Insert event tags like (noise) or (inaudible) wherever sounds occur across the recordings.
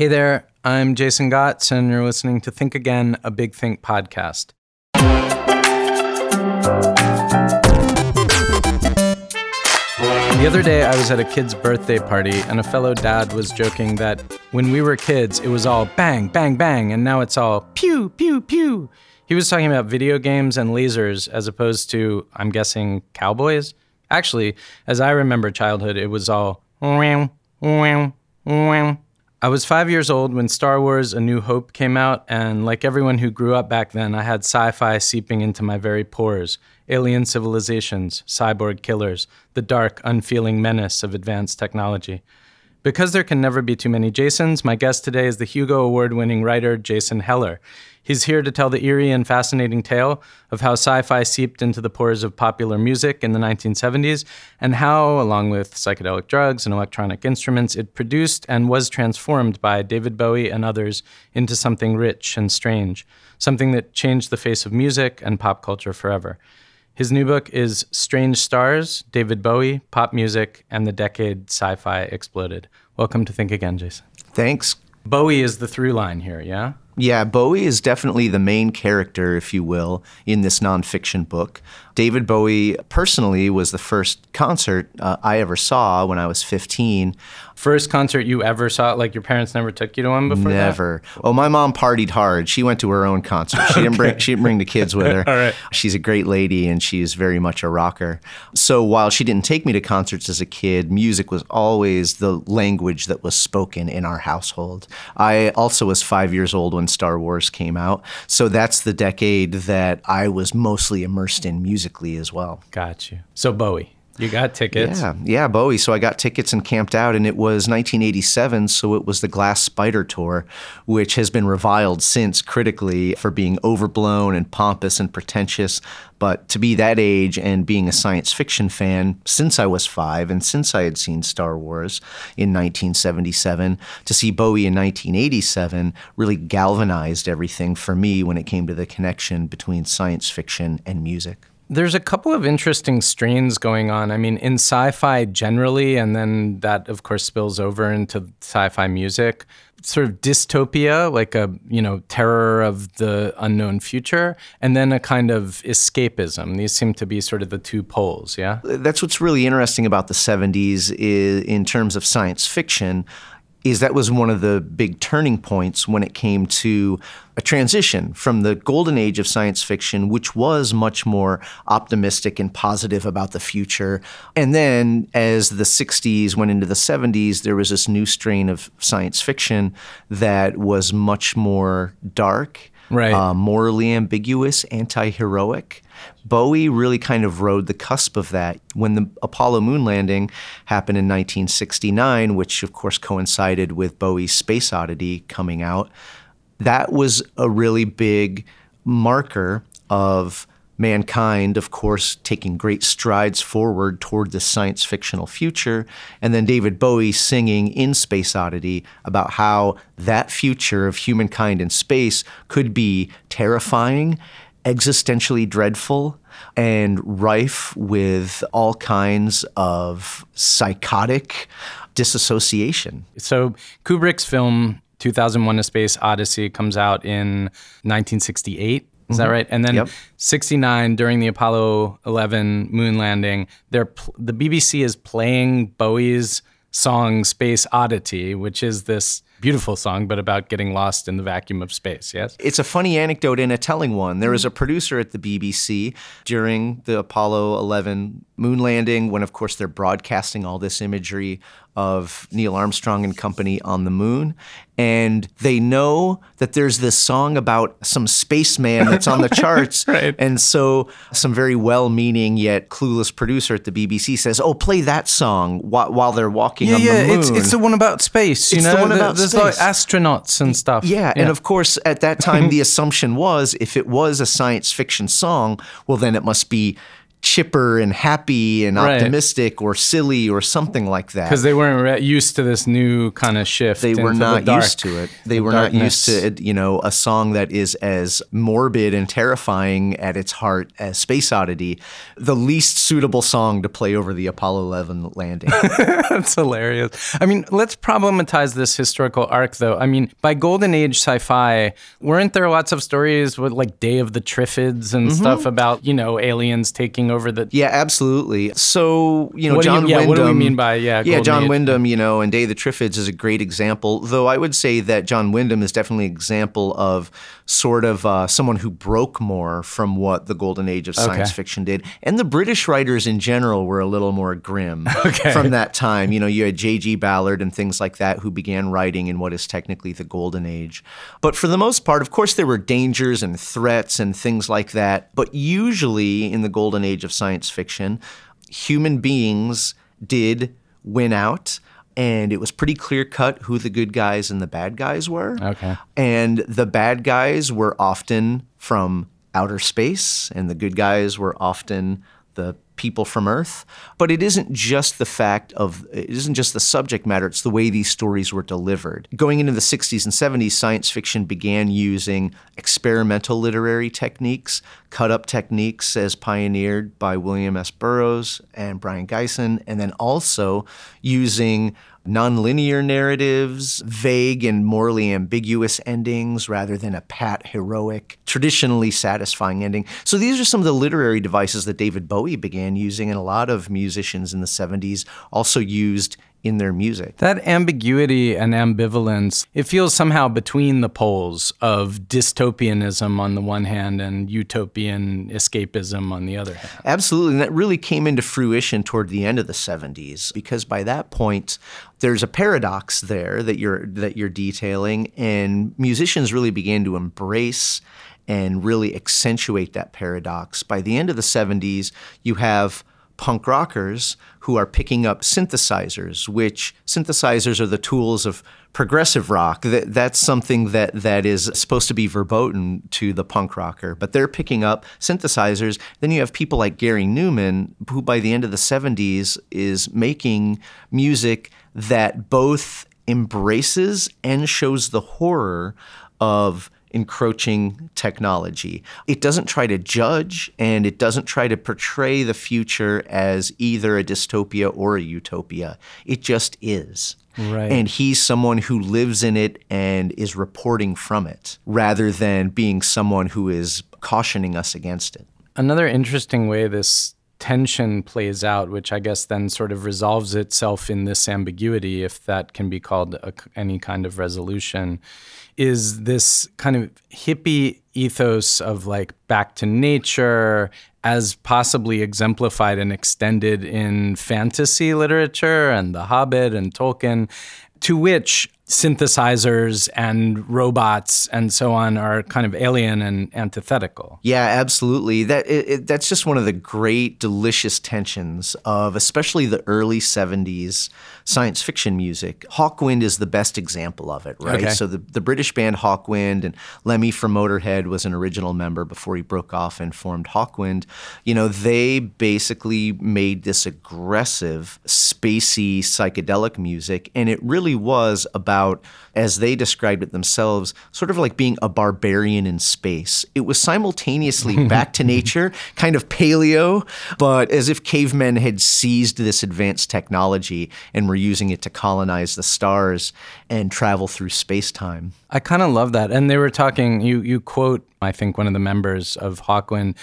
Hey there, I'm Jason Gots, and you're listening to Think Again, a Big Think podcast. The other day, I was at a kid's birthday party, and a fellow dad was joking that when we were kids, it was all bang, bang, bang, and now it's all pew, pew, pew. He was talking about video games and lasers as opposed to, I'm guessing, cowboys. Actually, as I remember childhood, it was all wow, wow, wow. I was five years old when Star Wars A New Hope came out, and like everyone who grew up back then, I had sci fi seeping into my very pores alien civilizations, cyborg killers, the dark, unfeeling menace of advanced technology. Because there can never be too many Jasons, my guest today is the Hugo Award winning writer Jason Heller. He's here to tell the eerie and fascinating tale of how sci fi seeped into the pores of popular music in the 1970s and how, along with psychedelic drugs and electronic instruments, it produced and was transformed by David Bowie and others into something rich and strange, something that changed the face of music and pop culture forever. His new book is Strange Stars David Bowie, Pop Music, and the Decade Sci Fi Exploded. Welcome to Think Again, Jason. Thanks. Bowie is the through line here, yeah? Yeah, Bowie is definitely the main character, if you will, in this nonfiction book. David Bowie personally was the first concert uh, I ever saw when I was 15. First concert you ever saw? Like your parents never took you to one before? Never. That? Oh, my mom partied hard. She went to her own concert. She okay. didn't bring she didn't bring the kids with her. (laughs) All right. She's a great lady and she's very much a rocker. So while she didn't take me to concerts as a kid, music was always the language that was spoken in our household. I also was five years old when Star Wars came out, so that's the decade that I was mostly immersed in music musically as well. Got you. So Bowie. You got tickets. Yeah, yeah, Bowie. So I got tickets and camped out, and it was 1987. So it was the Glass Spider tour, which has been reviled since critically for being overblown and pompous and pretentious. But to be that age and being a science fiction fan since I was five and since I had seen Star Wars in 1977, to see Bowie in 1987 really galvanized everything for me when it came to the connection between science fiction and music. There's a couple of interesting strains going on. I mean, in sci fi generally, and then that, of course, spills over into sci fi music. Sort of dystopia, like a you know terror of the unknown future, and then a kind of escapism. These seem to be sort of the two poles. Yeah, that's what's really interesting about the '70s is, in terms of science fiction is that was one of the big turning points when it came to a transition from the golden age of science fiction, which was much more optimistic and positive about the future. And then as the 60s went into the 70s, there was this new strain of science fiction that was much more dark, right. uh, morally ambiguous, anti heroic. Bowie really kind of rode the cusp of that. When the Apollo moon landing happened in 1969, which of course coincided with Bowie's Space Oddity coming out, that was a really big marker of mankind, of course, taking great strides forward toward the science fictional future, and then David Bowie singing in Space Oddity about how that future of humankind in space could be terrifying existentially dreadful and rife with all kinds of psychotic disassociation. So Kubrick's film 2001 A Space Odyssey comes out in 1968. Is that mm-hmm. right? And then yep. 69 during the Apollo 11 moon landing, they're the BBC is playing Bowie's song Space Oddity, which is this beautiful song, but about getting lost in the vacuum of space, yes? It's a funny anecdote and a telling one. There was a producer at the BBC during the Apollo 11 moon landing, when, of course, they're broadcasting all this imagery of Neil Armstrong and company on the moon. And they know that there's this song about some spaceman that's on the (laughs) charts. right. And so some very well meaning yet clueless producer at the BBC says, Oh, play that song while, while they're walking yeah, on yeah, the moon. It's, it's the one about space, you it's know? The one about There's space. like astronauts and stuff. Yeah, yeah. And of course, at that time, (laughs) the assumption was if it was a science fiction song, well, then it must be chipper and happy and Right. optimistic or silly or something like that. Because they weren't re- used to this new kind of shift. they were the not dark, used to it. They the were not used darkness. to you know a song that is as morbid and terrifying at its heart as Space Oddity, the least suitable song to play over the Apollo 11 landing. (laughs) That's hilarious. I mean, let's problematize this historical arc, though. I mean, by Golden Age sci-fi, weren't there lots of stories with like Day of the Triffids and Mm-hmm. stuff about you know aliens taking over the? Yeah, absolutely. So you know, What do you- John yeah, Wyndham. what do we mean by, yeah, yeah, John Age? Wyndham. You know, and Day of the Triffids is a great example. Though I would say that John Wyndham is definitely an example of sort of uh, someone who broke more from what the Golden Age of science Okay. fiction did, and the British writers in general were a little more grim (laughs) from that time. You know, you had J.G. Ballard and things like that who began writing in what is technically the Golden Age. But for the most part, of course, there were dangers and threats and things like that. But usually in the Golden Age of science fiction, human beings did win out. And it was pretty clear cut who the good guys and the bad guys were. Okay. And the bad guys were often from outer space, and the good guys were often the people from Earth. But it isn't just the fact of, it isn't just the subject matter, it's the way these stories were delivered. Going into the 60s and 70s, science fiction began using experimental literary techniques, cut up techniques as pioneered by William S. Burroughs and Brion Gysin, and then also using nonlinear narratives, vague and morally ambiguous endings rather than a pat, heroic, traditionally satisfying ending. So these are some of the literary devices that David Bowie began using, and a lot of musicians in the 70s also used in their music. That ambiguity and ambivalence, it feels somehow between the poles of dystopianism on the one hand and utopian escapism on the other hand. Absolutely. And that really came into fruition toward the end of the 70s because by that point there's a paradox there that you're that you're detailing and musicians really began to embrace and really accentuate that paradox. By the end of the 70s, you have punk rockers who are picking up synthesizers, which synthesizers are the tools of progressive rock. That, that's something that, that is supposed to be verboten to the punk rocker, but they're picking up synthesizers. Then you have people like Gary Numan, who by the end of the 70s is making music that both embraces and shows the horror of encroaching technology. It doesn't try to judge and it doesn't try to portray the future as either a dystopia or a utopia. It just is. Right. And he's someone who lives in it and is reporting from it rather than being someone who is cautioning us against it. Another interesting way this tension plays out, which I guess then sort of resolves itself in this ambiguity, if that can be called a, any kind of resolution, is this kind of hippie ethos of like back to nature as possibly exemplified and extended in fantasy literature and The Hobbit and Tolkien, to which synthesizers and robots and so on are kind of alien and antithetical. Yeah, absolutely. That it, it, that's just one of the great, delicious tensions of especially the early '70s science fiction music. Hawkwind is the best example of it, right? Okay. So the the British band Hawkwind and Lemmy from Motorhead was an original member before he broke off and formed Hawkwind. You know, they basically made this aggressive, spacey, psychedelic music, and it really was about as they described it themselves, sort of like being a barbarian in space. It was simultaneously (laughs) back to nature, kind of paleo, but as if cavemen had seized this advanced technology and were using it to colonize the stars and travel through space time. I kind of love that. And they were talking, you, you quote, I think, one of the members of Hawkwind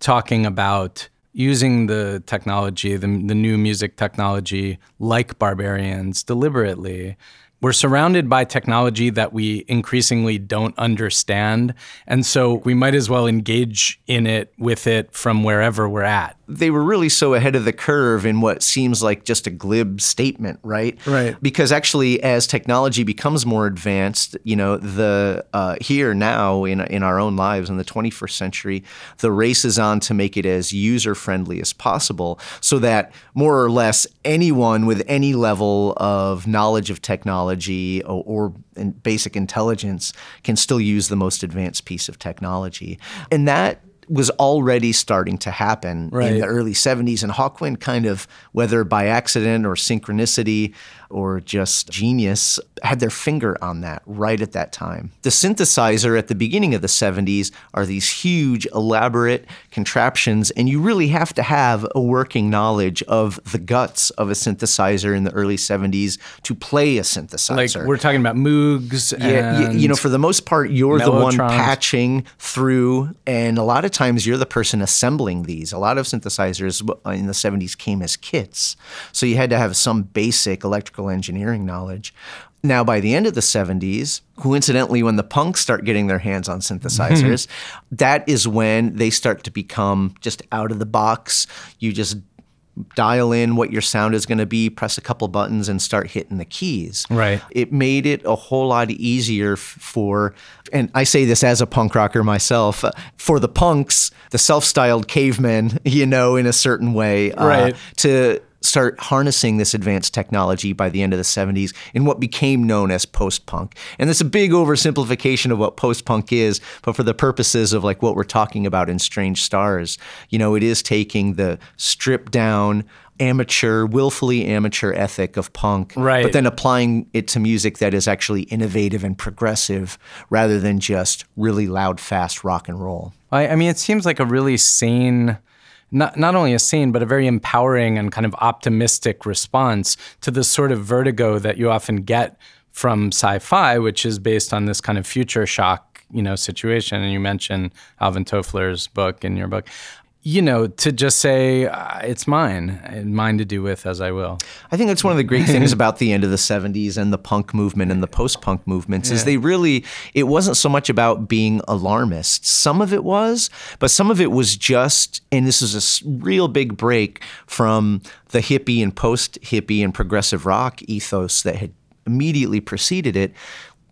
talking about using the technology, the, the new music technology, like barbarians deliberately. We're surrounded by technology that we increasingly don't understand. And so we might as well engage in it with it from wherever we're at. They were really so ahead of the curve in what seems like just a glib statement, right? Right. Because actually, as technology becomes more advanced, you know, the uh, here now in in our own lives in the 21st century, the race is on to make it as user friendly as possible, so that more or less anyone with any level of knowledge of technology or, or in basic intelligence can still use the most advanced piece of technology, and that was already starting to happen Right. in the early 70s. And Hawkwind kind of, whether by accident or synchronicity or just genius, had their finger on that right at that time. The synthesizer at the beginning of the 70s are these huge, elaborate contraptions, and you really have to have a working knowledge of the guts of a synthesizer in the early 70s to play a Like synthesizer. we're talking about Moogs. Yeah, y- and you know, for the most part, you're the one patching through, and a lot of times you're the person assembling these. A lot of synthesizers in the 70s came as kits, so you had to have some basic electrical engineering knowledge. Now, by the end of the 70s, coincidentally, when the punks start getting their hands on synthesizers, that is when they start to become just out of the box. You just dial in what your sound is going to be, press a couple buttons, and start hitting the keys. Right. It made it a whole lot easier for, and I say this as a punk rocker myself, uh, for the punks, the self styled cavemen, (laughs) you know, in a certain way, uh, Right. to start harnessing this advanced technology by the end of the 70s in what became known as post-punk. And it's a big oversimplification of what post-punk is, but for the purposes of like what we're talking about in Strange Stars, you know, it is taking the stripped down amateur, willfully amateur ethic of punk, Right. but then applying it to music that is actually innovative and progressive rather than just really loud, fast rock and roll. I, I mean, it seems like a really sane, not not only a sane, but a very empowering and kind of optimistic response to the sort of vertigo that you often get from sci-fi, which is based on this kind of future shock, you know, situation. And you mentioned Alvin Toffler's book in your book. You know, to just say uh, it's mine, and mine to do with as I will. I think that's one of the great things about the end of the 70s and the punk movement and the post-punk movements is they really it wasn't so much about being alarmist. Some of it was, but some of it was just and this is a real big break from the hippie and post-hippie and progressive rock ethos that had immediately preceded it.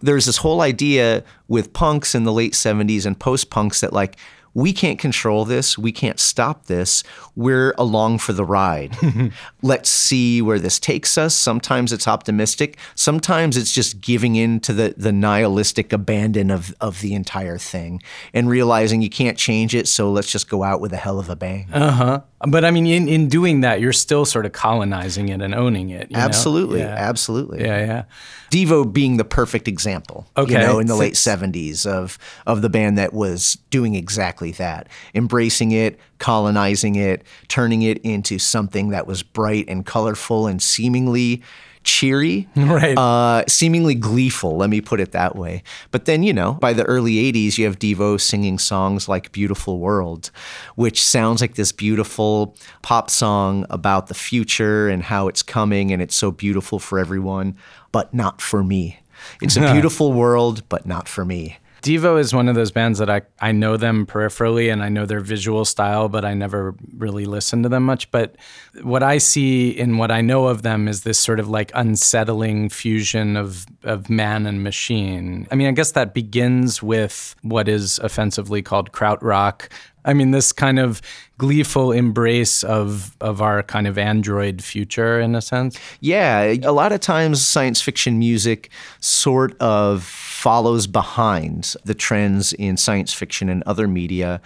There's this whole idea with punks in the late 70s and post-punks that like we can't control this. We can't stop this. We're along for the ride. (laughs) Let's see where this takes us. Sometimes it's optimistic. Sometimes it's just giving in to the, the nihilistic abandon of, of the entire thing and realizing you can't change it. So let's just go out with a hell of a bang. Uh huh. But I mean, in, in doing that, you're still sort of colonizing it and owning it. you know? absolutely. Yeah. Absolutely. Yeah, yeah. Devo being the perfect example, Okay. you know, in the late '70s of of the band that was doing exactly that, embracing it, colonizing it, turning it into something that was bright and colorful and seemingly cheery, (laughs) Right. Uh, seemingly gleeful. Let me put it that way. But then, you know, by the early '80s, you have Devo singing songs like "Beautiful World," which sounds like this beautiful pop song about the future and how it's coming, and it's so beautiful for everyone, but not for me. It's a (laughs) beautiful world, but not for me. Devo is one of those bands that I, I know them peripherally and I know their visual style, but I never really listen to them much. But what I see in what I know of them is this sort of like unsettling fusion of, of man and machine. I mean, I guess that begins with what is offensively called krautrock. I mean, this kind of gleeful embrace of, of our kind of android future in a sense. Yeah, a lot of times science fiction music sort of follows behind the trends in science fiction and other media.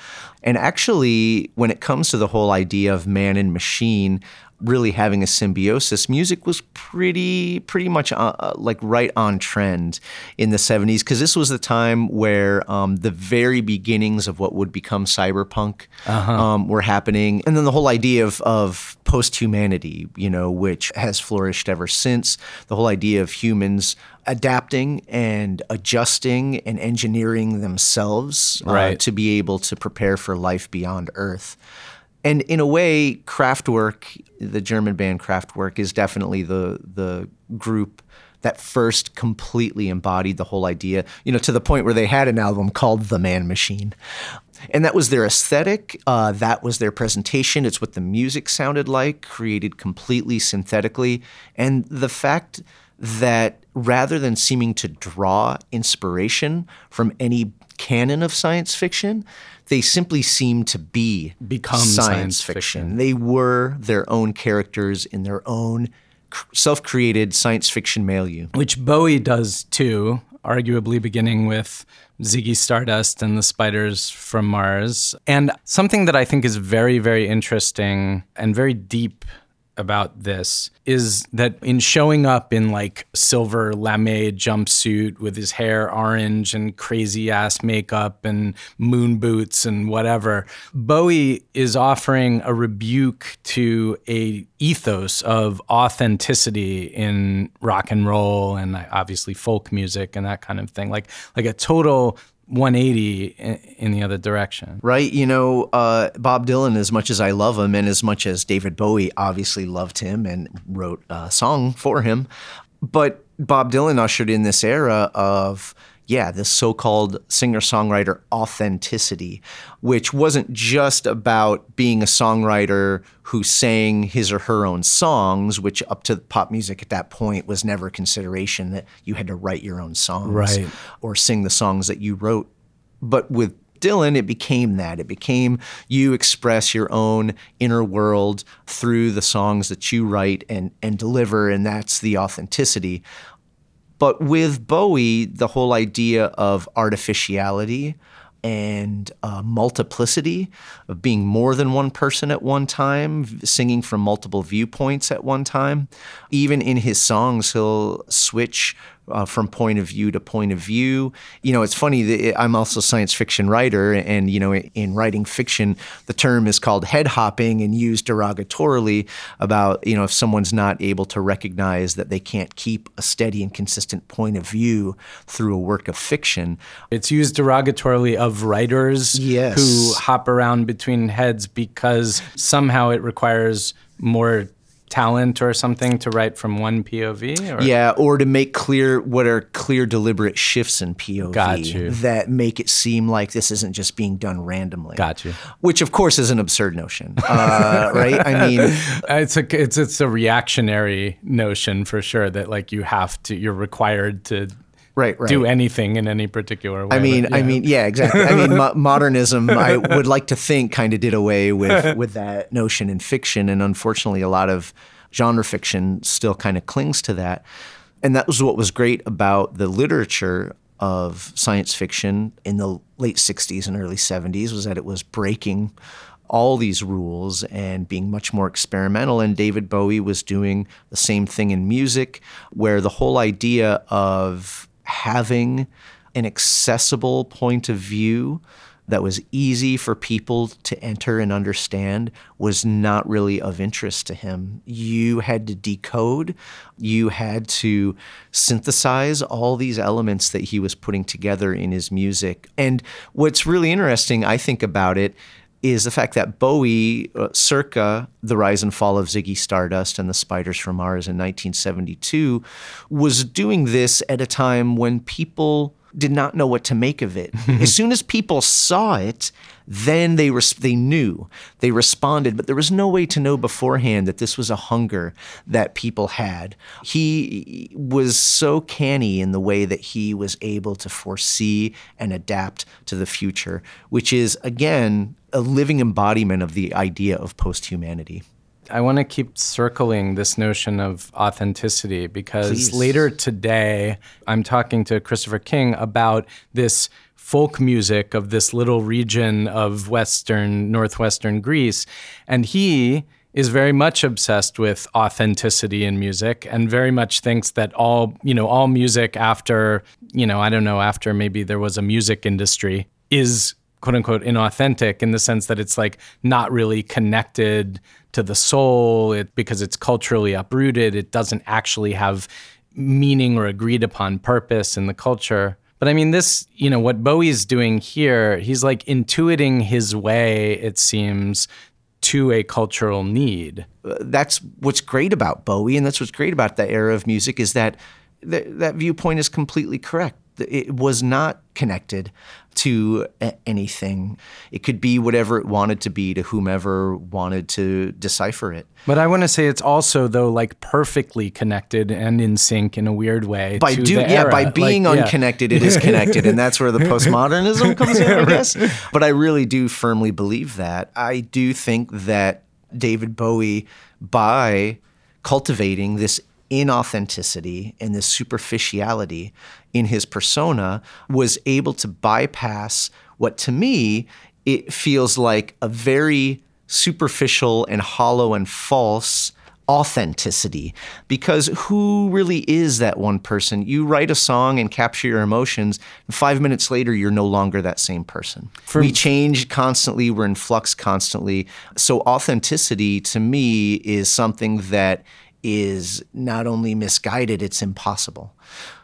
And actually, when it comes to the whole idea of man and machine really having a symbiosis, music was pretty pretty much uh, uh, like right on trend in the 70s because this was the time where um, the very beginnings of what would become cyberpunk um, were happening. And then the whole idea of, of post humanity, you know, which has flourished ever since. The whole idea of humans adapting and adjusting and engineering themselves uh, Right. to be able to prepare for life beyond Earth. And in a way, Kraftwerk, the German band Kraftwerk, is definitely the the group that first completely embodied the whole idea, you know, to the point where they had an album called The Man Machine. And that was their aesthetic. Uh, that was their presentation. It's what the music sounded like, created completely synthetically. And the fact that rather than seeming to draw inspiration from any canon of science fiction, they simply seemed to be Become science, science fiction. fiction. They were their own characters in their own self created science fiction milieu. which Bowie does too. arguably beginning with Ziggy Stardust and the Spiders from Mars. And something that I think is very, very interesting and very deep about this is that in showing up in like silver lame jumpsuit with his hair orange and crazy ass makeup and moon boots and whatever, Bowie is offering a rebuke to a ethos of authenticity in rock and roll and obviously folk music and that kind of thing. Like like a total 180 in the other direction. Right. You know, uh, Bob Dylan, as much as I love him and as much as David Bowie obviously loved him and wrote a song for him, but Bob Dylan ushered in this era of yeah, this so called singer songwriter authenticity, which wasn't just about being a songwriter who sang his or her own songs, which up to pop music at that point was never a consideration that you had to write your own songs right. or sing the songs that you wrote. But with Dylan, it became that. It became you express your own inner world through the songs that you write and, and deliver, and that's the authenticity. But with Bowie, the whole idea of artificiality and uh, multiplicity of being more than one person at one time, singing from multiple viewpoints at one time. Even in his songs, he'll switch uh, from point of view to point of view. You know, it's funny that I'm also a science fiction writer, and you know, in writing fiction, the term is called head hopping and used derogatorily about you know if someone's not able to recognize that they can't keep a steady and consistent point of view through a work of fiction. It's used derogatorily of writers yes. who hop around between heads because somehow it requires more talent or something to write from one POV? Or? Yeah, or to make clear what are clear, deliberate shifts in POV that make it seem like this isn't just being done randomly. Got you. Which, of course, is an absurd notion, uh, (laughs) right? I mean, (laughs) it's a it's it's a reactionary notion for sure that like you have to, you're required to right, right. do anything in any particular way. I mean, but, yeah. I mean, yeah, exactly. I mean, mo- (laughs) modernism, I would like to think, kind of did away with (laughs) with that notion in fiction, and unfortunately, a lot of genre fiction still kind of clings to that. And that was what was great about the literature of science fiction in the late 60s and early 70s was that it was breaking all these rules and being much more experimental. And David Bowie was doing the same thing in music, where the whole idea of having an accessible point of view that was easy for people to enter and understand was not really of interest to him. You had to decode, you had to synthesize all these elements that he was putting together in his music. And what's really interesting, I think, about it is the fact that Bowie, uh, circa the rise and fall of Ziggy Stardust and the Spiders from Mars in 1972, was doing this at a time when people did not know what to make of it. (laughs) as soon as people saw it, then they res- they knew, they responded, but there was no way to know beforehand that this was a hunger that people had. He was so canny in the way that he was able to foresee and adapt to the future, which is again a living embodiment of the idea of post-humanity. I want to keep circling this notion of authenticity because Please. later today, I'm talking to Christopher King about this folk music of this little region of Western, Northwestern Greece. And he is very much obsessed with authenticity in music and very much thinks that all, you know, all music after, you know, I don't know, after maybe there was a music industry is quote unquote inauthentic in the sense that it's like not really connected to the soul it, because it's culturally uprooted it doesn't actually have meaning or agreed upon purpose in the culture. But i mean this you know what bowie's doing here he's like intuiting his way it seems to a cultural need. That's what's great about bowie and that's what's great about that era of music is that th- that viewpoint is completely correct it was not connected to anything. It could be whatever it wanted to be to whomever wanted to decipher it. But I want to say it's also though like perfectly connected and in sync in a weird way. By do, yeah, era. by being like, unconnected, yeah. it is connected, and that's where the (laughs) postmodernism comes in, I guess. But I really do firmly believe that. I do think that David Bowie, by cultivating this inauthenticity and this superficiality in his persona was able to bypass what to me it feels like a very superficial and hollow and false authenticity. Because who really is that one person? You write a song and capture your emotions and five minutes later you're no longer that same person. For we change constantly we're in flux constantly. So authenticity to me is something that is not only misguided, it's impossible,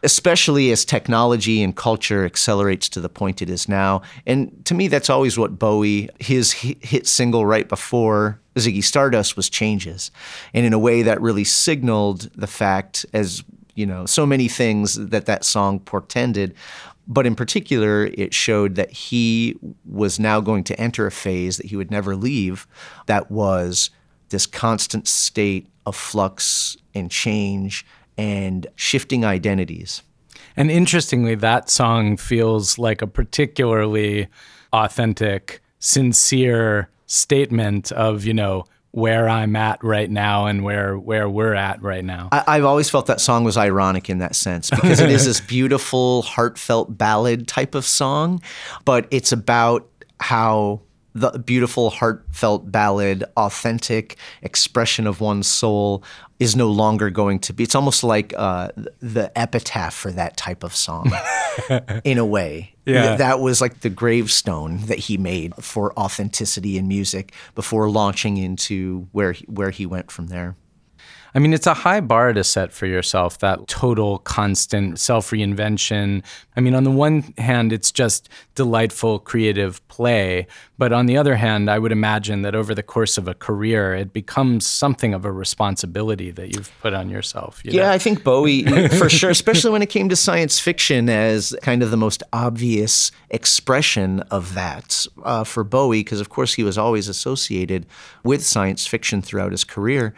especially as technology and culture accelerates to the point it is now. And to me, that's always what Bowie, his hit single right before Ziggy Stardust was Changes. And in a way that really signaled the fact, as you know, so many things that that song portended. But in particular, it showed that he was now going to enter a phase that he would never leave that was this constant state of flux and change and shifting identities. And interestingly, that song feels like a particularly authentic, sincere statement of, you know, where I'm at right now and where where we're at right now. I, have always felt that song was ironic in that sense because it is (laughs) this beautiful, heartfelt ballad type of song, but it's about how the beautiful, heartfelt ballad, authentic expression of one's soul is no longer going to be. It's almost like uh, the epitaph for that type of song, (laughs) in a way. Yeah. That was like the gravestone that he made for authenticity in music before launching into where where he went from there. I mean, it's a high bar to set for yourself, that total constant self reinvention. I mean, on the one hand, it's just delightful creative play. But on the other hand, I would imagine that over the course of a career, it becomes something of a responsibility that you've put on yourself. You yeah, know? I think Bowie, (laughs) for sure, especially when it came to science fiction as kind of the most obvious expression of that uh, for Bowie, because of course he was always associated with science fiction throughout his career.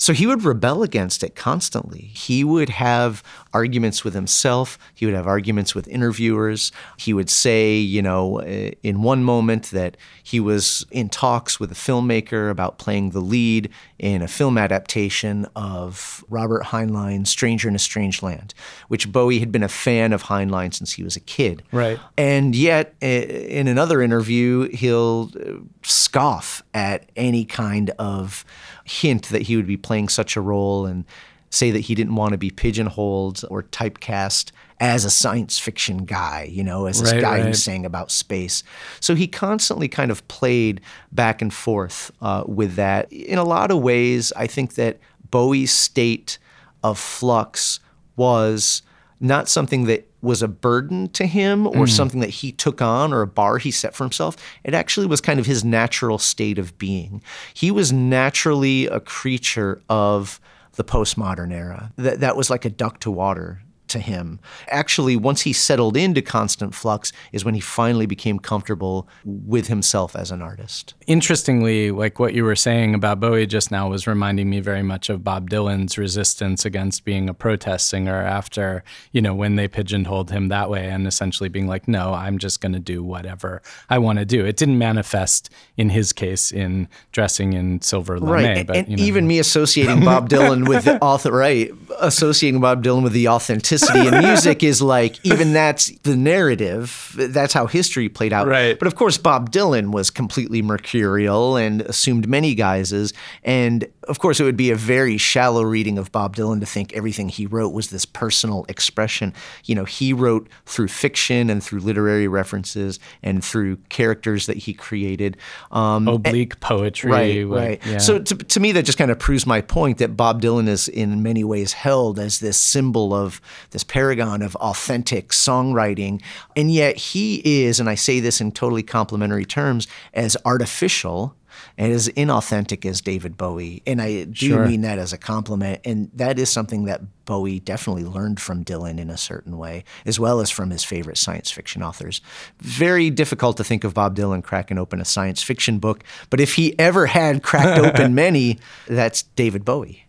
So he would rebel against it constantly. He would have arguments with himself. He would have arguments with interviewers. He would say, you know, eh, in one moment that he was in talks with a filmmaker about playing the lead in a film adaptation of Robert Heinlein's Stranger in a Strange Land, which Bowie had been a fan of Heinlein since he was a kid. Right. And yet, eh, in another interview, he'll eh, scoff at any kind of hint that he would be playing such a role and say that he didn't want to be pigeonholed or typecast as a science fiction guy, you know, as this right, guy right. who's saying about space. So he constantly kind of played back and forth uh, with that. In a lot of ways, I think that Bowie's state of flux was not something that was a burden to him or mm. something that he took on or a bar he set for himself. It actually was kind of his natural state of being. He was naturally a creature of the postmodern era. That, that was like a duck to water to him. Actually, once he settled into constant flux, is when he finally became comfortable with himself as an artist. Interestingly, like what you were saying about Bowie just now was reminding me very much of Bob Dylan's resistance against being a protest singer after, you know, when they pigeonholed him that way and essentially being like, no, I'm just going to do whatever I want to do. It didn't manifest in his case in dressing in silver lame. Right. But, and, you know, even me associating Bob Dylan with the author, right, associating Bob Dylan with the authenticity authenticity in music is like even that's the narrative. That's how history played out. Right. But of course, Bob Dylan was completely mercurial and assumed many guises. And of course, it would be a very shallow reading of Bob Dylan to think everything he wrote was this personal expression. You know, he wrote through fiction and through literary references and through characters that he created. Um, Oblique and, poetry. Right, right. Yeah. So to, to me, that just kind of proves my point that Bob Dylan is in many ways held as this symbol of this paragon of authentic songwriting. And yet he is, and I say this in totally complimentary terms, as artificial and as inauthentic as David Bowie. And I do sure. mean that as a compliment. And that is something that Bowie definitely learned from Dylan in a certain way, as well as from his favorite science fiction authors. Very difficult to think of Bob Dylan cracking open a science fiction book, but if he ever had cracked (laughs) open many, that's David Bowie.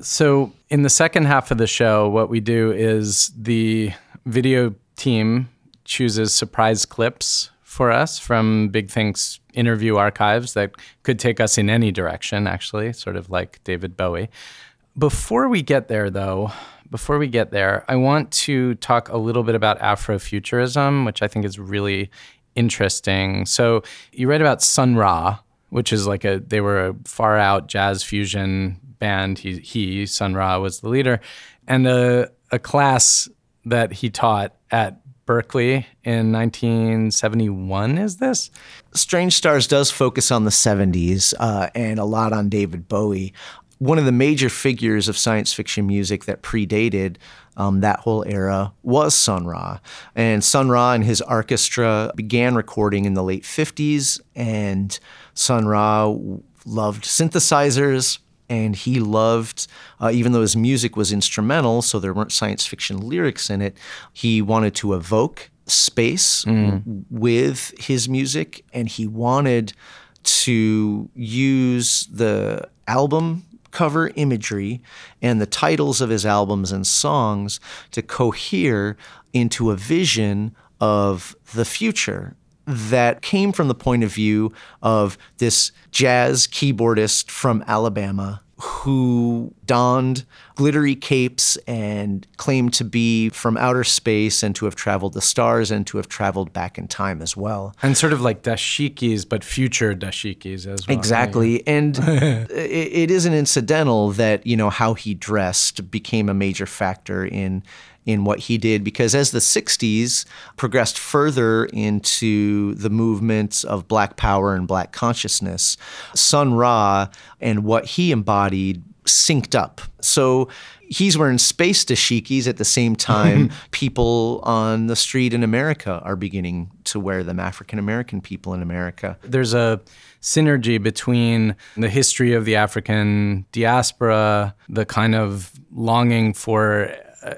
So, in the second half of the show, what we do is the video team chooses surprise clips for us from Big Think's interview archives that could take us in any direction, actually, sort of like David Bowie. Before we get there, though, before we get there, I want to talk a little bit about Afrofuturism, which I think is really interesting. So you read about Sun Ra, which is like a they were a far out jazz fusion band. He he Sun Ra was the leader, and a a class that he taught at Berkeley in 1971. Is this? Strange Stars does focus on the 70s uh, and a lot on David Bowie. One of the major figures of science fiction music that predated um, that whole era was Sun Ra. And Sun Ra and his orchestra began recording in the late 50s, and Sun Ra loved synthesizers, and he loved, uh, even though his music was instrumental, so there weren't science fiction lyrics in it, he wanted to evoke space mm. with his music, and he wanted to use the album cover imagery and the titles of his albums and songs to cohere into a vision of the future that came from the point of view of this jazz keyboardist from Alabama who donned glittery capes and claimed to be from outer space and to have traveled the stars and to have traveled back in time as well. And sort of like dashikis, but future dashikis as well. Exactly. Yeah. And (laughs) it, it isn't incidental that, you know, how he dressed became a major factor in in what he did because as the 60s progressed further into the movements of black power and black consciousness, Sun Ra and what he embodied synced up. So he's wearing space dashikis at the same time mm-hmm. people on the street in America are beginning to wear them, African American people in America. There's a synergy between the history of the African diaspora, the kind of longing for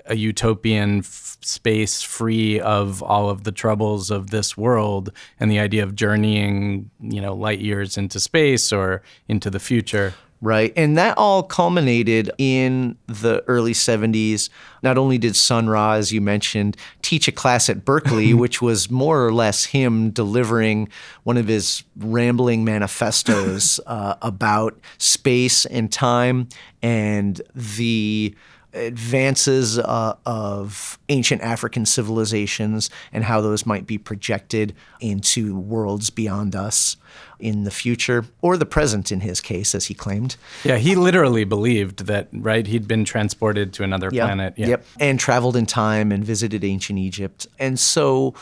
a utopian f- space free of all of the troubles of this world and the idea of journeying, you know, light years into space or into the future. Right. And that all culminated in the early 70s. Not only did Sun Ra, as you mentioned, teach a class at Berkeley, (laughs) which was more or less him delivering one of his rambling manifestos (laughs) uh, about space and time and the advances uh, of ancient African civilizations and how those might be projected into worlds beyond us in the future or the present in his case as he claimed. Yeah, he literally believed that right he'd been transported to another yep. planet. Yeah. Yep. And traveled in time and visited ancient Egypt. And so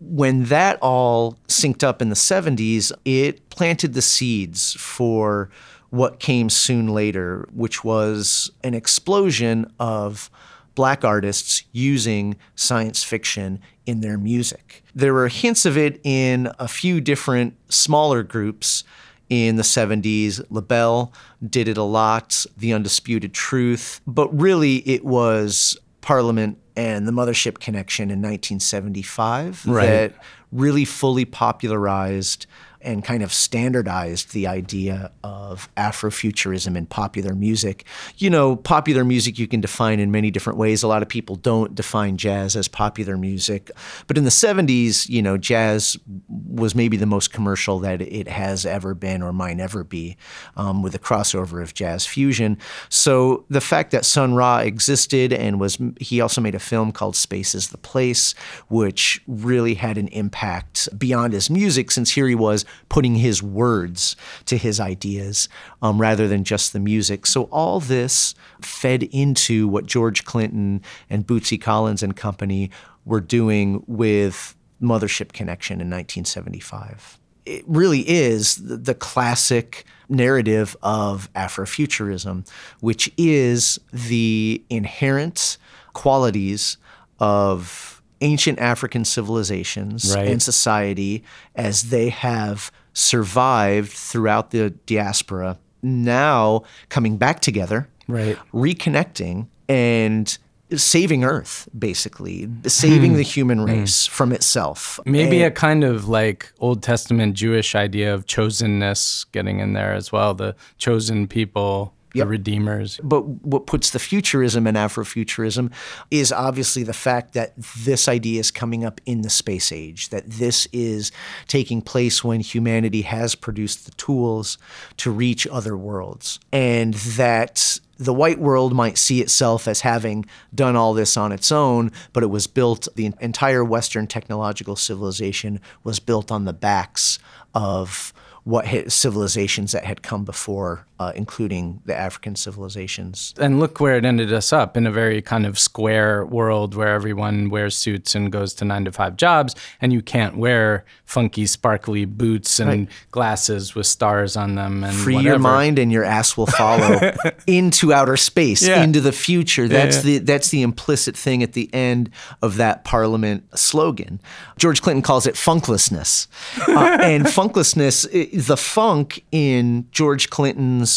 when that all synced up in the 70s, it planted the seeds for what came soon later, which was an explosion of black artists using science fiction in their music. There were hints of it in a few different smaller groups in the 70s. LaBelle did it a lot, The Undisputed Truth, but really it was Parliament and the Mothership Connection in 1975 right. that really fully popularized and kind of standardized the idea of Afrofuturism in popular music. You know, popular music you can define in many different ways. A lot of people don't define jazz as popular music. But in the 70s, you know, jazz was maybe the most commercial that it has ever been or might ever be um, with the crossover of jazz fusion. So the fact that Sun Ra existed and was, he also made a film called Space is the Place, which really had an impact beyond his music since here he was putting his words to his ideas um, rather than just the music. So all this fed into what George Clinton and Bootsy Collins and company were doing with Mothership Connection in 1975. It really is the classic narrative of Afrofuturism, which is the inherent qualities of ancient African civilizations right. and society as they have survived throughout the diaspora, now coming back together, right. reconnecting, and saving Earth, basically, saving hmm. the human hmm. race from itself. Maybe and, a kind of like Old Testament Jewish idea of chosenness getting in there as well, the chosen people the Redeemers. But what puts the futurism and Afrofuturism is obviously the fact that this idea is coming up in the space age, that this is taking place when humanity has produced the tools to reach other worlds, and that the white world might see itself as having done all this on its own, but it was built, the entire Western technological civilization was built on the backs of what civilizations that had come before, uh, including the African civilizations. And look where it ended us up in a very kind of square world where everyone wears suits and goes to nine to five jobs, and you can't wear funky, sparkly boots and right. glasses with stars on them. And free whatever. your mind, and your ass will follow (laughs) into outer space, yeah. into the future. That's yeah, yeah. the that's the implicit thing at the end of that Parliament slogan. George Clinton calls it funklessness, uh, and (laughs) funklessness the funk in George Clinton's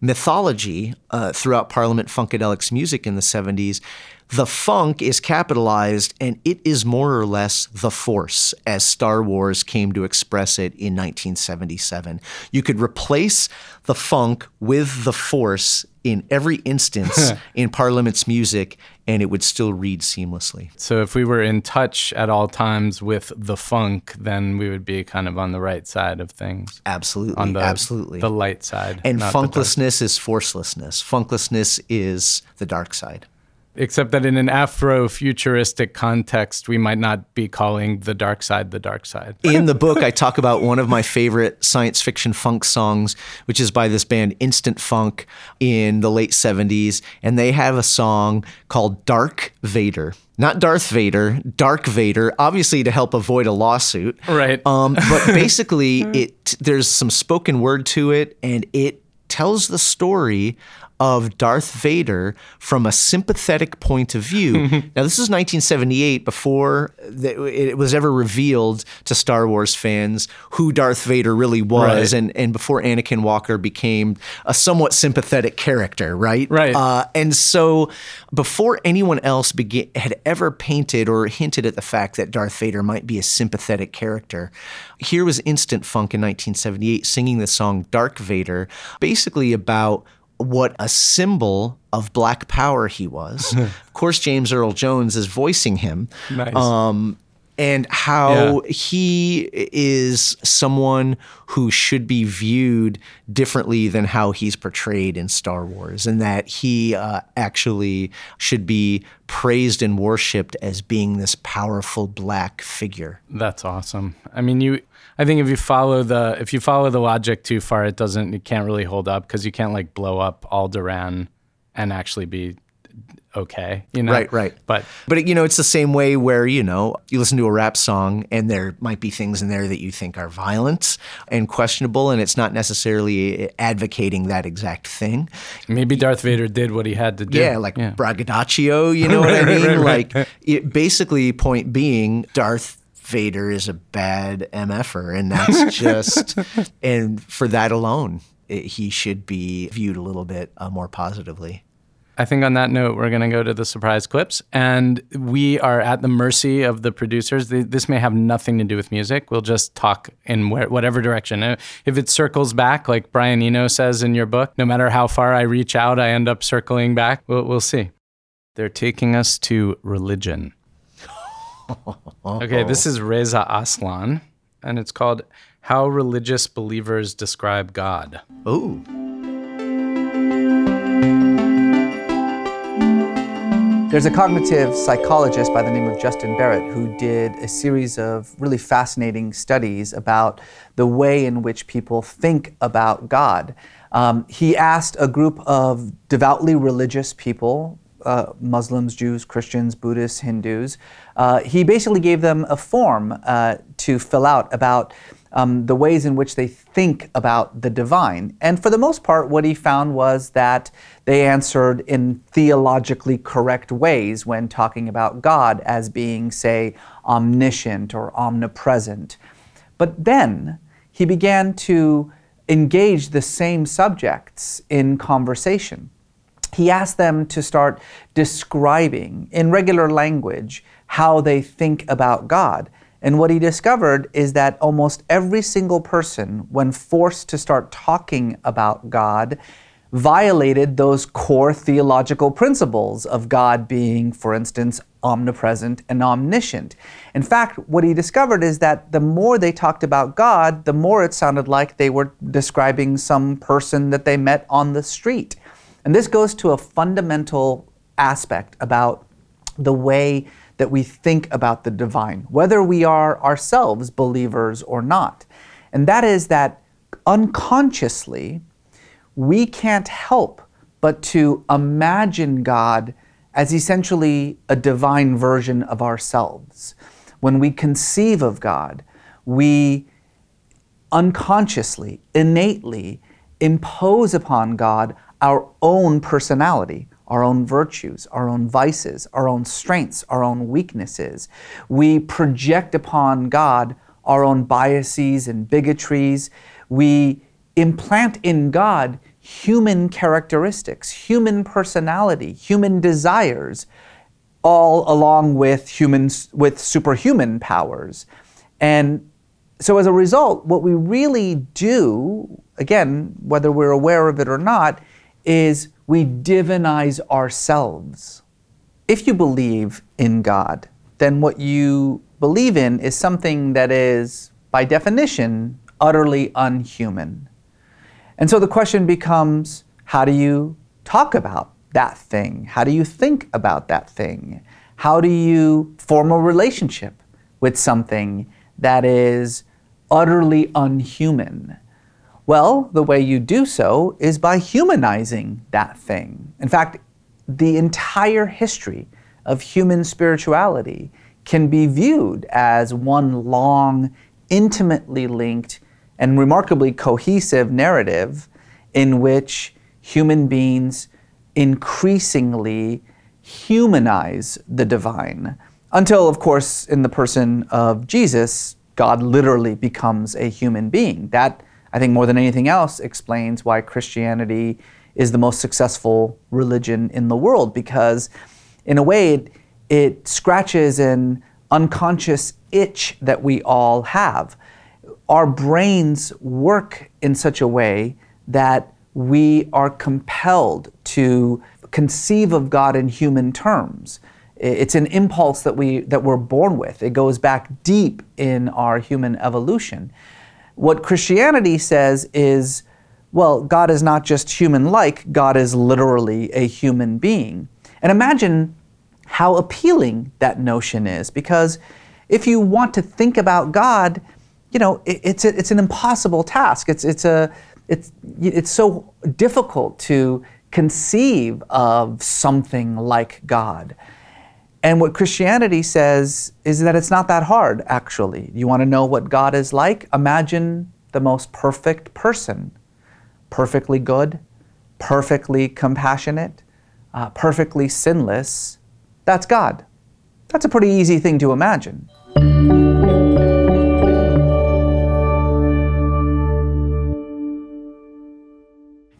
mythology uh, throughout Parliament Funkadelics music in the 70s, the funk is capitalized and it is more or less the force as Star Wars came to express it in 1977. You could replace the funk with the force in every instance (laughs) in Parliament's music, and it would still read seamlessly. So, if we were in touch at all times with the funk, then we would be kind of on the right side of things. Absolutely. On the, absolutely. The light side. And funklessness is forcelessness, funklessness is the dark side except that in an Afro-futuristic context, we might not be calling the dark side the dark side. in the book, I talk about one of my favorite science fiction funk songs, which is by this band Instant Funk in the late 70s. And they have a song called Dark Vader not Darth Vader, Dark Vader, obviously to help avoid a lawsuit. Right. Um, but (laughs) basically, it there's some spoken word to it, and it tells the story of Darth Vader from a sympathetic point of view. (laughs) now, this is 1978, before it was ever revealed to Star Wars fans who Darth Vader really was, right. and, and before Anakin Walker became a somewhat sympathetic character, right? Right. Uh, and so, before anyone else began, had ever painted or hinted at the fact that Darth Vader might be a sympathetic character, here was Instant Funk in 1978 singing the song Dark Vader, basically about what a symbol of black power he was. (laughs) of course, James Earl Jones is voicing him. Nice. Um, and how yeah. he is someone who should be viewed differently than how he's portrayed in Star Wars, and that he uh, actually should be praised and worshipped as being this powerful black figure. That's awesome. I mean, you I think if you follow the if you follow the logic too far, it doesn't it can't really hold up because you can't like blow up Alderaan and actually be okay, you know. Right, right. But but you know, it's the same way where you know you listen to a rap song and there might be things in there that you think are violent and questionable, and it's not necessarily advocating that exact thing. Maybe Darth Vader did what he had to do. Yeah, like yeah. braggadocio. You know (laughs) what I mean? right, right, like it, basically, point being, Darth Vader is a bad MFer, and that's (laughs) just, and for that alone, it, he should be viewed a little bit uh, more positively. I think on that note, we're going to go to the surprise clips, and we are at the mercy of the producers. This may have nothing to do with music. We'll just talk in whatever direction. Uh, if it circles back, like Brian Eno says in your book, no matter how far I reach out, I end up circling back. We'll, we'll see. They're taking us to religion. (laughs) okay, this is Reza Aslan, and it's called How Religious Believers Describe God. Ooh. There's a cognitive psychologist by the name of Justin Barrett who did a series of really fascinating studies about the way in which people think about God. Um, he asked a group of devoutly religious people uh, Muslims, Jews, Christians, Buddhists, Hindus. Uh, he basically gave them a form uh, to fill out about um, the ways in which they think about the divine. And for the most part, what he found was that they answered in theologically correct ways when talking about God as being, say, omniscient or omnipresent. But then he began to engage the same subjects in conversation he asked them to start describing in regular language how they think about God. And what he discovered is that almost every single person, when forced to start talking about God, violated those core theological principles of God being, for instance, omnipresent and omniscient. In fact, what he discovered is that the more they talked about God, the more it sounded like they were describing some person that they met on the street. And this goes to a fundamental aspect about the way that we think about the divine, whether we are ourselves believers or not. And that is that unconsciously, we can't help but to imagine God as essentially a divine version of ourselves. When we conceive of God, we unconsciously, innately impose upon God our own personality, our own virtues, our own vices, our own strengths, our own weaknesses. We project upon God our own biases and bigotries. We implant in God human characteristics, human personality, human desires, all along with humans with superhuman powers. And so as a result, what we really do, again, whether we're aware of it or not, is we divinize ourselves. If you believe in God, then what you believe in is something that is, by definition, utterly unhuman. And so the question becomes how do you talk about that thing? How do you think about that thing? How do you form a relationship with something that is utterly unhuman? Well, the way you do so is by humanizing that thing. In fact, the entire history of human spirituality can be viewed as one long, intimately linked and remarkably cohesive narrative in which human beings increasingly humanize the divine. Until, of course, in the person of Jesus, God literally becomes a human being. That, I think, more than anything else, explains why Christianity is the most successful religion in the world, because in a way, it, it scratches an unconscious itch that we all have our brains work in such a way that we are compelled to conceive of God in human terms. It's an impulse that we that we're born with. It goes back deep in our human evolution. What Christianity says is, well, God is not just human like, God is literally a human being. And imagine how appealing that notion is because if you want to think about God, you know, it, it's, a, it's an impossible task. It's, it's, a, it's, it's so difficult to conceive of something like God. And what Christianity says is that it's not that hard, actually. You want to know what God is like? Imagine the most perfect person perfectly good, perfectly compassionate, uh, perfectly sinless. That's God. That's a pretty easy thing to imagine.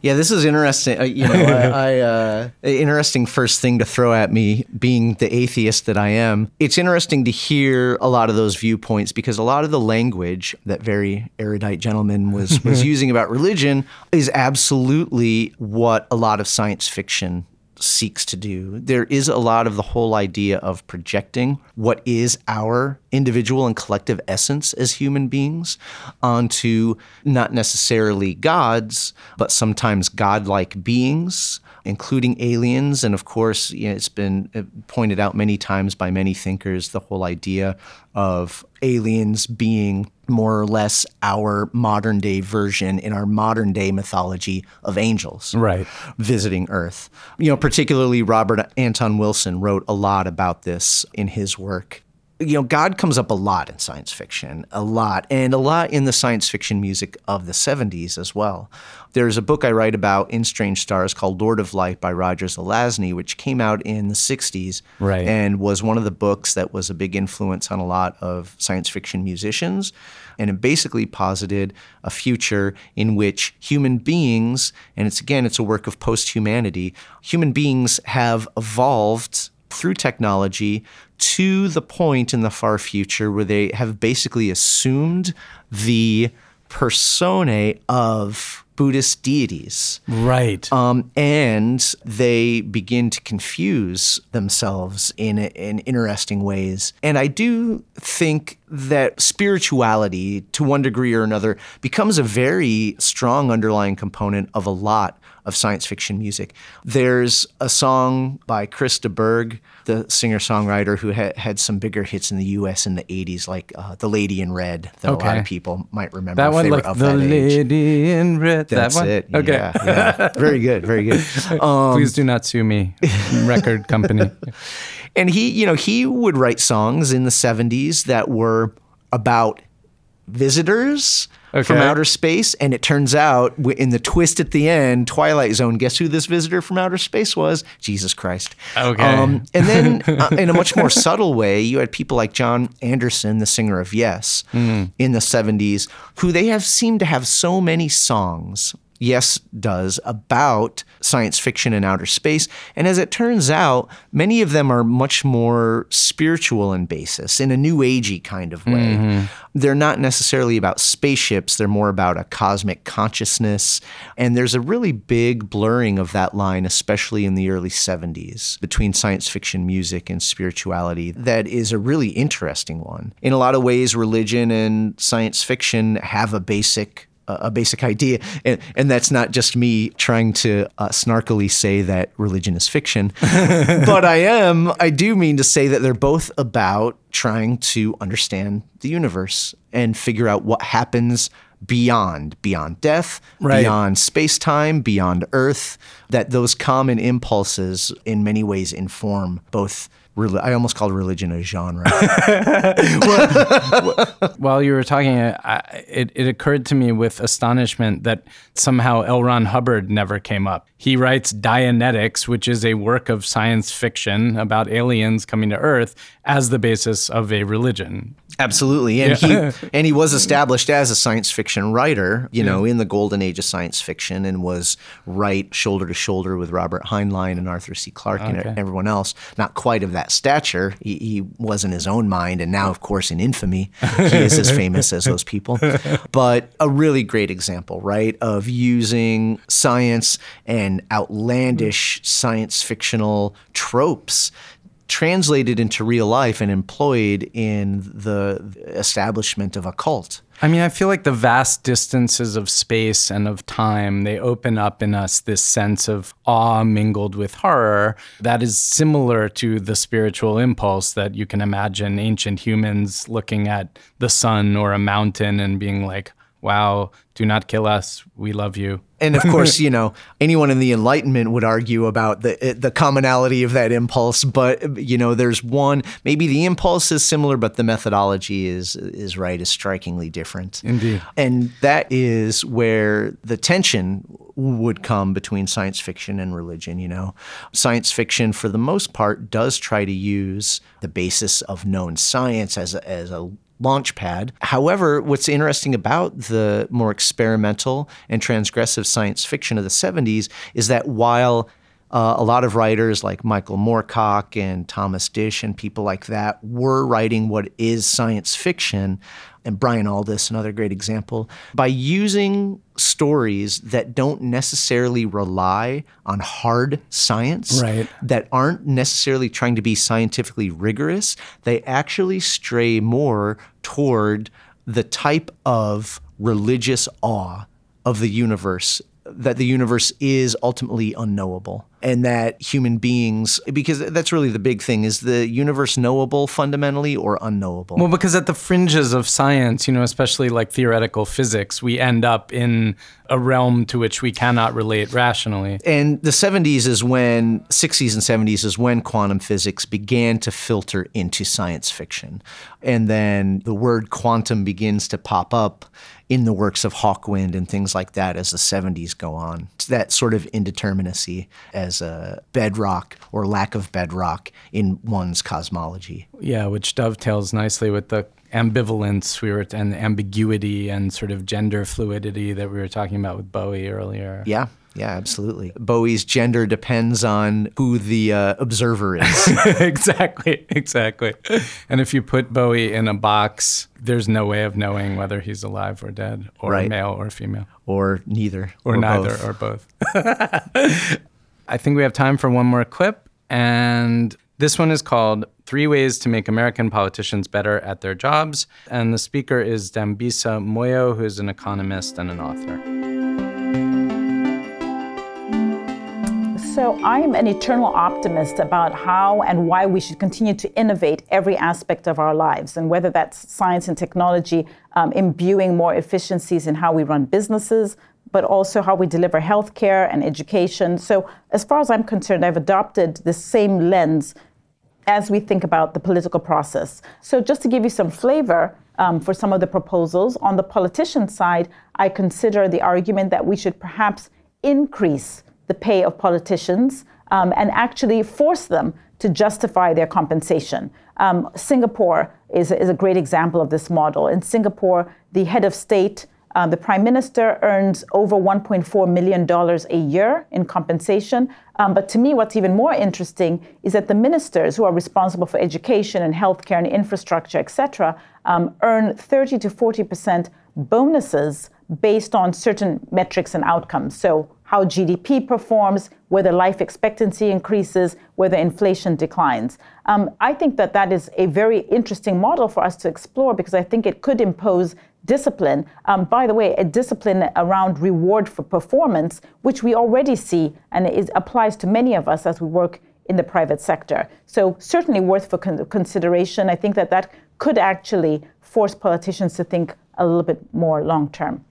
Yeah, this is interesting. Uh, you know, I, (laughs) I uh, interesting first thing to throw at me, being the atheist that I am. It's interesting to hear a lot of those viewpoints because a lot of the language that very erudite gentleman was was (laughs) using about religion is absolutely what a lot of science fiction seeks to do. There is a lot of the whole idea of projecting what is our individual and collective essence as human beings onto not necessarily gods, but sometimes godlike beings including aliens. And of course, you know, it's been uh, pointed out many times by many thinkers the whole idea of aliens being more or less our modern day version in our modern day mythology of angels right. visiting earth. You know particularly robert anton wilson wrote a lot about this in his work you know, God comes up a lot in science fiction, a lot, and a lot in the science fiction music of the 70s as well. There's a book I write about in Strange Stars called Lord of Light by Roger Zelazny, which came out in the 60s right. and was one of the books that was a big influence on a lot of science fiction musicians. And it basically posited a future in which human beings, and it's again, it's a work of post humanity, human beings have evolved through technology to the point in the far future where they have basically assumed the personae of Buddhist deities. Right. Um, and they begin to confuse themselves in, in interesting ways. And I do think that spirituality, to one degree or another, becomes a very strong underlying component of a lot of science fiction music. There's a song by Chris de Burgh, the singer songwriter who ha- had some bigger hits in the U.S. in the '80s, like uh, "The Lady in Red," that a lot of people might remember that if one, they were like of the that age. lady in red. That's that one. it. Okay. Yeah, yeah. Very good. Very good. Um, (laughs) Please do not sue me, record company. (laughs) and he, you know, he would write songs in the 70s that were about visitors from outer space. And it turns out, in the twist at the end, Twilight Zone, guess who this visitor from outer space was? Jesus Christ. Okay. and then, (laughs) uh, in a much more subtle way, you had people like Jon Anderson, the singer of Yes, in the 70s, who they have seemed to have so many songs. Yes does about science fiction and outer space. And as it turns out, many of them are much more spiritual in basis, in a new agey kind of way. Mm-hmm. They're not necessarily about spaceships, they're more about a cosmic consciousness. And there's a really big blurring of that line, especially in the early 70s, between science fiction music and spirituality, that is a really interesting one. In a lot of ways, religion and science fiction have a basic a basic idea, and, and that's not just me trying to uh, snarkily say that religion is fiction, (laughs) but I am. I do mean to say that they're both about trying to understand the universe and figure out what happens beyond beyond death, Right. beyond space time, beyond Earth. That those common impulses, in many ways, inform both. Reli- I almost called religion a genre. (laughs) While you were talking, I, it, it occurred to me with astonishment that somehow L. Ron Hubbard never came up. He writes Dianetics, which is a work of science fiction about aliens coming to Earth, as the basis of a religion. Absolutely, and he (laughs) and he was established as a science fiction writer, you know, in the golden age of science fiction, and was right shoulder to shoulder with Robert Heinlein and Arthur C. Clarke Okay. and everyone else. Not quite of that stature. He, he was in his own mind, and now, of course, in infamy, he is as (laughs) famous as those people. But a really great example, right, of using science and outlandish science fictional tropes translated into real life and employed in the establishment of a cult. I mean, I feel like the vast distances of space and of time, they open up in us this sense of awe mingled with horror that is similar to the spiritual impulse that you can imagine ancient humans looking at the sun or a mountain and being like, wow, do not kill us. We love you. And of (laughs) course, you know, anyone in the Enlightenment would argue about the eh, the commonality of that impulse, but you know, there's one maybe the impulse is similar, but the methodology is is right is strikingly different. Indeed. And that is where the tension would come between science fiction and religion, you know. Science fiction for the most part does try to use the basis of known science as a, as a launch pad. However, what's interesting about the more experimental and transgressive science fiction of the 70s is that while uh, a lot of writers like Michael Moorcock and Thomas Disch and people like that were writing what is science fiction, and Brian Aldiss, another great example, by using stories that don't necessarily rely on hard science, Right. that aren't necessarily trying to be scientifically rigorous, they actually stray more toward the type of religious awe of the universe that the universe is ultimately unknowable and that human beings because that's really the big thing is the universe knowable fundamentally or unknowable? Well, because at the fringes of science, you know, especially like theoretical physics, we end up in a realm to which we cannot relate rationally. and the 70s is when 60s and 70s is when quantum physics began to filter into science fiction. And then the word quantum begins to pop up in the works of hawkwind and things like that as the 70s go on. It's that sort of indeterminacy as a bedrock or lack of bedrock in one's cosmology Yeah, which dovetails nicely with the ambivalence we were and ambiguity and sort of gender fluidity that we were talking about with Bowie earlier. yeah Yeah, absolutely. Bowie's gender depends on who the uh, observer is. (laughs) exactly, exactly. And if you put Bowie in a box, there's no way of knowing whether he's alive or dead, or Right. male or female, or neither. or, neither, both. or both. (laughs) I think we have time for one more clip, and this one is called Three Ways to Make American Politicians Better at Their Jobs. And the speaker is Dambisa Moyo, who is an economist and an author. So I am an eternal optimist about how and why we should continue to innovate every aspect of our lives, and whether that's science and technology um, imbuing more efficiencies in how we run businesses, but also how we deliver healthcare and education. So as far as I'm concerned, I've adopted the same lens as we think about the political process. So, just to give you some flavor um, for some of the proposals, on the politician side, I consider the argument that we should perhaps increase the pay of politicians um, and actually force them to justify their compensation. Um, Singapore is, is a great example of this model. In Singapore, the head of state uh, the prime minister earns over $1.4 million a year in compensation. Um, but to me, what's even more interesting is that the ministers who are responsible for education and healthcare and infrastructure, et cetera, um, earn 30 to 40 percent bonuses based on certain metrics and outcomes. So, how GDP performs, whether life expectancy increases, whether inflation declines. Um, I think that that is a very interesting model for us to explore because I think it could impose discipline. Um, by the way, a discipline around reward for performance, which we already see and it applies to many of us as we work in the private sector. So certainly worth for con- consideration. I think that that could actually force politicians to think a little bit more long term.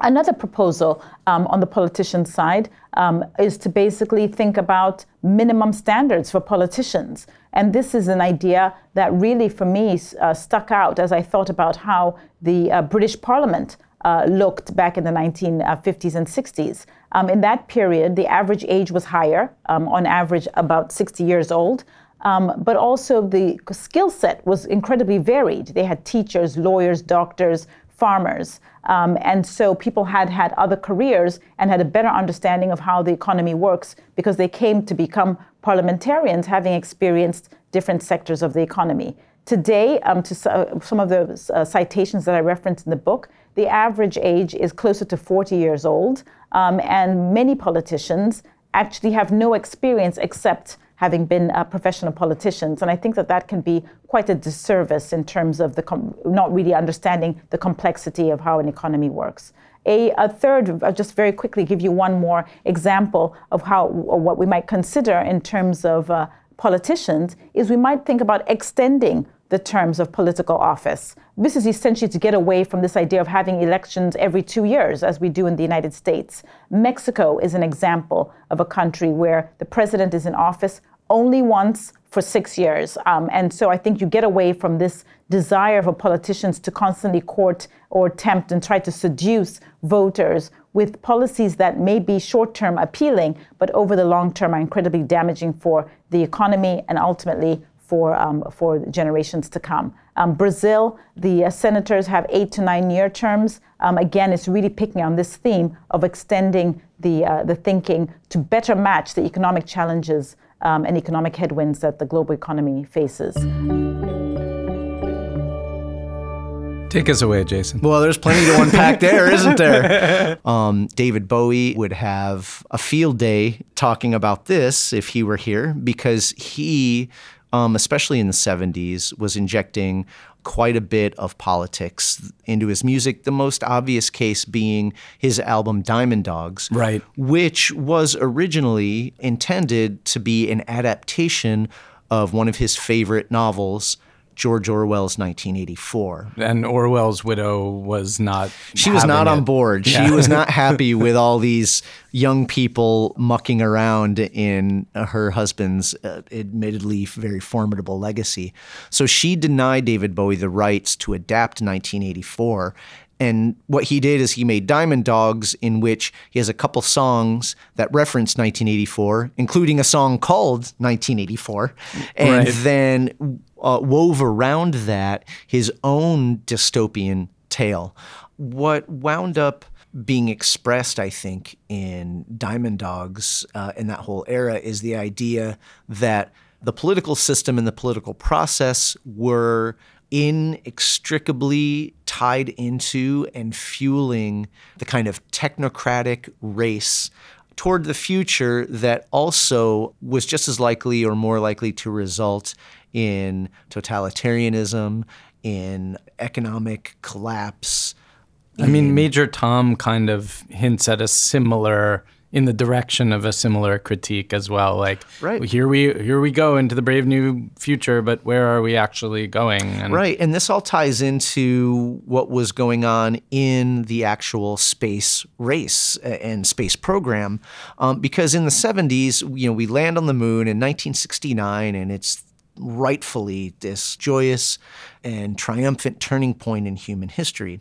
Another proposal um, on the politician side um, is to basically think about minimum standards for politicians. And this is an idea that really, for me, uh, stuck out as I thought about how the uh, British Parliament uh, looked back in the 1950s and 60s. Um, in that period, the average age was higher, um, on average, about 60 years old. Um, but also the skill set was incredibly varied. They had teachers, lawyers, doctors, farmers. Um, and so people had had other careers and had a better understanding of how the economy works because they came to become parliamentarians having experienced different sectors of the economy. Today, um, to uh, some of the uh, citations that I referenced in the book, the average age is closer to 40 years old, um, and many politicians actually have no experience except having been uh, professional politicians. And I think that that can be quite a disservice in terms of the com- not really understanding the complexity of how an economy works. A, a third, I'll just very quickly give you one more example of how what we might consider in terms of uh, politicians is we might think about extending the terms of political office. This is essentially to get away from this idea of having elections every two years, as we do in the United States. Mexico is an example of a country where the president is in office only once for six years. Um, and so I think you get away from this desire for politicians to constantly court or tempt and try to seduce voters with policies that may be short term appealing, but over the long term are incredibly damaging for the economy and ultimately for, um, for generations to come. Um, Brazil, the uh, senators have eight to nine year terms. Um, again, it's really picking on this theme of extending the, uh, the thinking to better match the economic challenges um, and economic headwinds that the global economy faces. Take us away, Jason. Well, there's plenty to unpack there, (laughs) isn't there? Um, David Bowie would have a field day talking about this if he were here, because he, um, especially in the 70s, was injecting quite a bit of politics into his music. The most obvious case being his album Diamond Dogs, Right. which was originally intended to be an adaptation of one of his favorite novels, George Orwell's 1984. And Orwell's widow was not. She was not on it. board. Yeah. She was not (laughs) happy with all these young people mucking around in her husband's uh, admittedly very formidable legacy. So she denied David Bowie the rights to adapt 1984. And what he did is he made Diamond Dogs, in which he has a couple songs that reference 1984, including a song called 1984. And Right. then uh, wove around that his own dystopian tale. What wound up being expressed, I think, in Diamond Dogs uh, in that whole era is the idea that the political system and the political process were inextricably tied into and fueling the kind of technocratic race toward the future that also was just as likely or more likely to result in totalitarianism, in economic collapse. I mean, Major Tom kind of hints at a similar in the direction of a similar critique as well. Like, right. here we here we go into the brave new future, but where are we actually going? And right, and this all ties into what was going on in the actual space race and space program, um, because in the '70s, you know, we land on the moon in 1969, and it's rightfully this joyous and triumphant turning point in human history.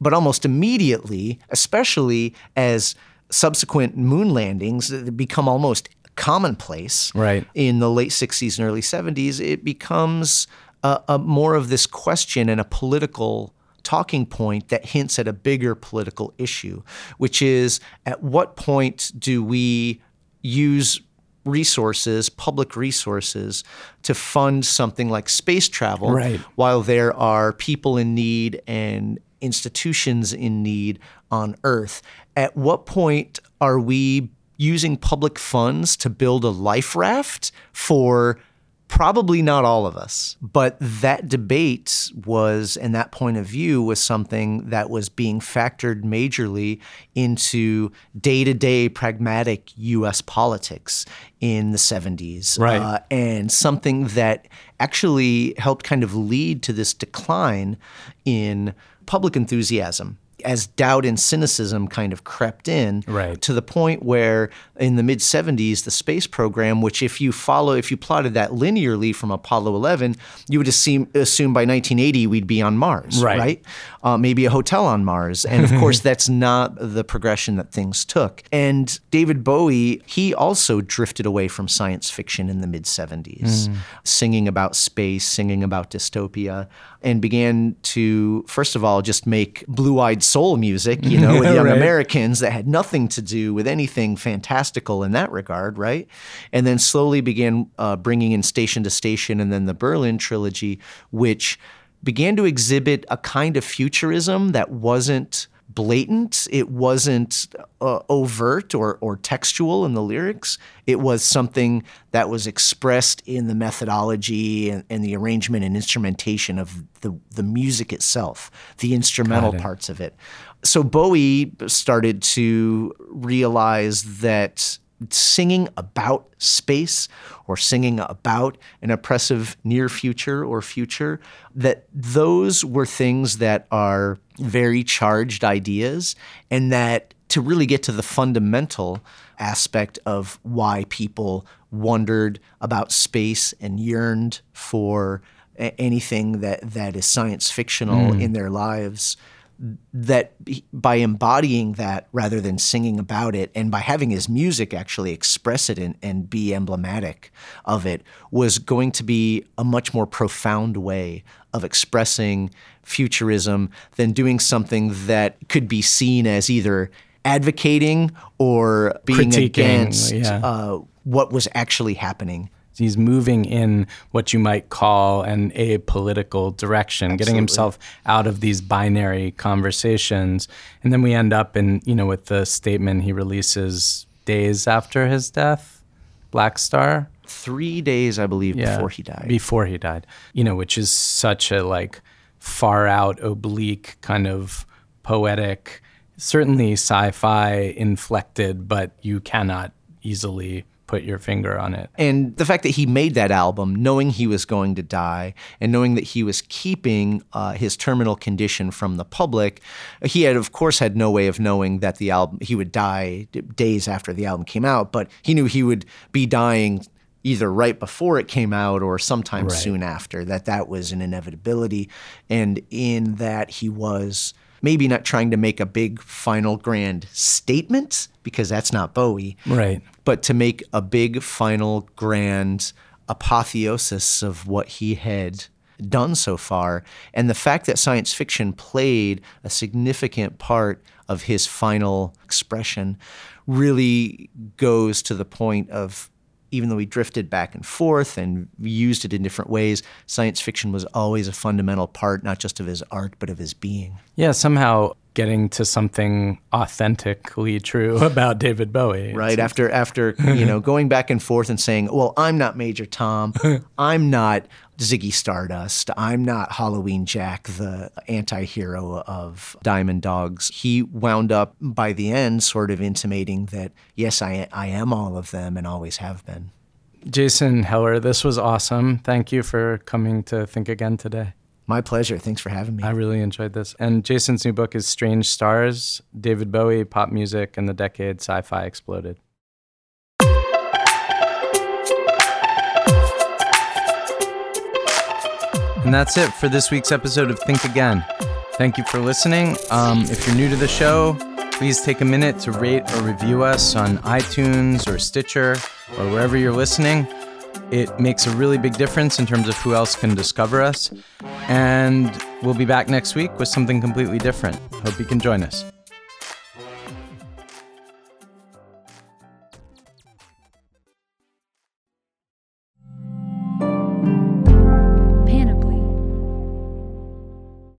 But almost immediately, especially as subsequent moon landings become almost commonplace right. in the late 60s and early 70s, it becomes a, a more of this question and a political talking point that hints at a bigger political issue, which is at what point do we use resources, public resources, to fund something like space travel right. while there are people in need and institutions in need on Earth. At what point are we using public funds to build a life raft for probably not all of us, but that debate was, and that point of view was something that was being factored majorly into day to day pragmatic US politics in the 70s. Right. Uh, and something that actually helped kind of lead to this decline in public enthusiasm as doubt and cynicism kind of crept in right. to the point where in the mid 70s the space program which if you follow if you plotted that linearly from apollo 11 you would assume, assume by 1980 we'd be on mars right, right? Uh, maybe a hotel on mars and of (laughs) course that's not the progression that things took and david bowie he also drifted away from science fiction in the mid 70s mm. singing about space singing about dystopia and began to, first of all, just make blue eyed soul music, you know, with (laughs) young right. Americans that had nothing to do with anything fantastical in that regard, right? And then slowly began uh, bringing in Station to Station and then the Berlin trilogy, which began to exhibit a kind of futurism that wasn't blatant. It wasn't uh, overt or, or textual in the lyrics. It was something that was expressed in the methodology and, and the arrangement and instrumentation of the, the music itself, the instrumental parts of it. So Bowie started to realize that singing about space or singing about an oppressive near future or future, that those were things that are very charged ideas, and that to really get to the fundamental aspect of why people wondered about space and yearned for anything that, that is science fictional mm. in their lives that by embodying that rather than singing about it and by having his music actually express it and, and, be emblematic of it was going to be a much more profound way of expressing futurism than doing something that could be seen as either advocating or being Critiquing, against yeah. uh, what was actually happening He's moving in what you might call an apolitical direction, Absolutely. getting himself out of these binary conversations. And then we end up in, you know, with the statement he releases days after his death, Blackstar. Three days, I believe, yeah, before he died. Before he died. You know, which is such a like far out, oblique, kind of poetic, certainly sci fi inflected, but you cannot easily put your finger on it. And the fact that he made that album knowing he was going to die and knowing that he was keeping uh, his terminal condition from the public, he had, of course, had no way of knowing that the album, he would die days after the album came out, but he knew he would be dying either right before it came out or sometime right. soon after, that that was an inevitability. And in that he was maybe not trying to make a big final grand statement because that's not Bowie. Right. But to make a big final grand apotheosis of what he had done so far. And the fact that science fiction played a significant part of his final expression really goes to the point of even though we drifted back and forth and used it in different ways, science fiction was always a fundamental part, not just of his art, but of his being. Yeah, somehow getting to something authentically true (laughs) about David Bowie. Right after after you know going back and forth and saying, "Well, I'm not Major Tom. (laughs) I'm not Ziggy Stardust. I'm not Halloween Jack, the anti-hero of Diamond Dogs." He wound up by the end sort of intimating that, "Yes, I I am all of them and always have been." Jason Heller, this was awesome. Thank you for coming to Think Again today. My pleasure. Thanks for having me. I really enjoyed this. And Jason's new book is Strange Stars David Bowie, Pop Music, and the Decade Sci Fi Exploded. And that's it for this week's episode of Think Again. Thank you for listening. Um, if you're new to the show, please take a minute to rate or review us on iTunes or Stitcher or wherever you're listening. It makes a really big difference in terms of who else can discover us. And we'll be back next week with something completely different. Hope you can join us.